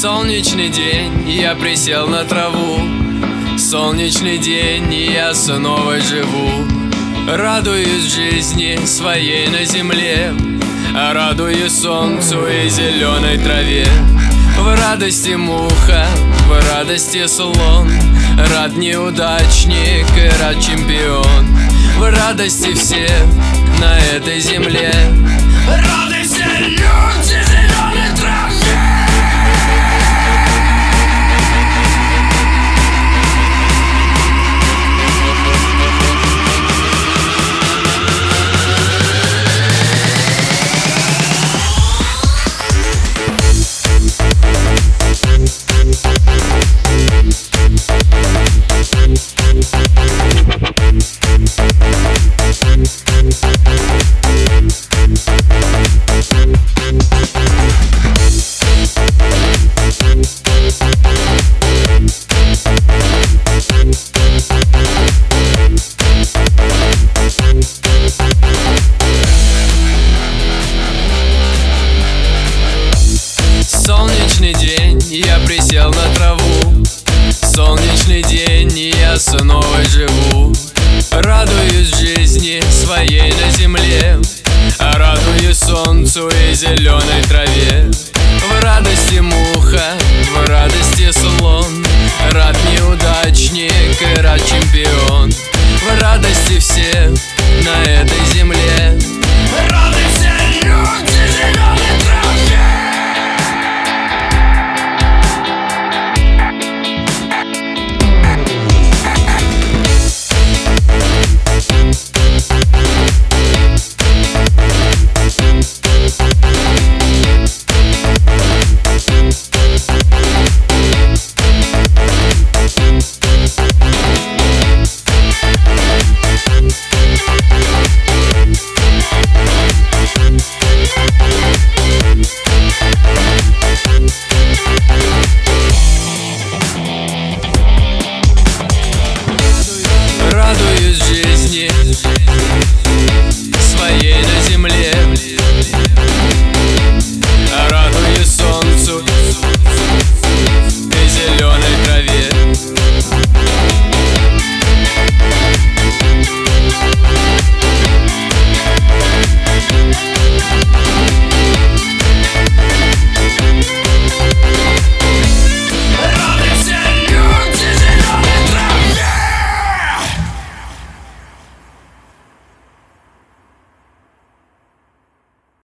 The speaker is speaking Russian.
Солнечный день, я присел на траву. Солнечный день, я снова живу. Радуюсь жизни своей на земле. Радуюсь солнцу и зеленой траве. В радости муха, в радости слон. Рад неудачник и рад чемпион. В радости все на этой земле Солнечный день, я присел на траву. Солнечный день, я с живу. Радуюсь жизни своей на земле. Радуюсь солнцу и зеленой траве. В радости муха, в радости слон. Рад неудачник и рад чемпион. В радости всех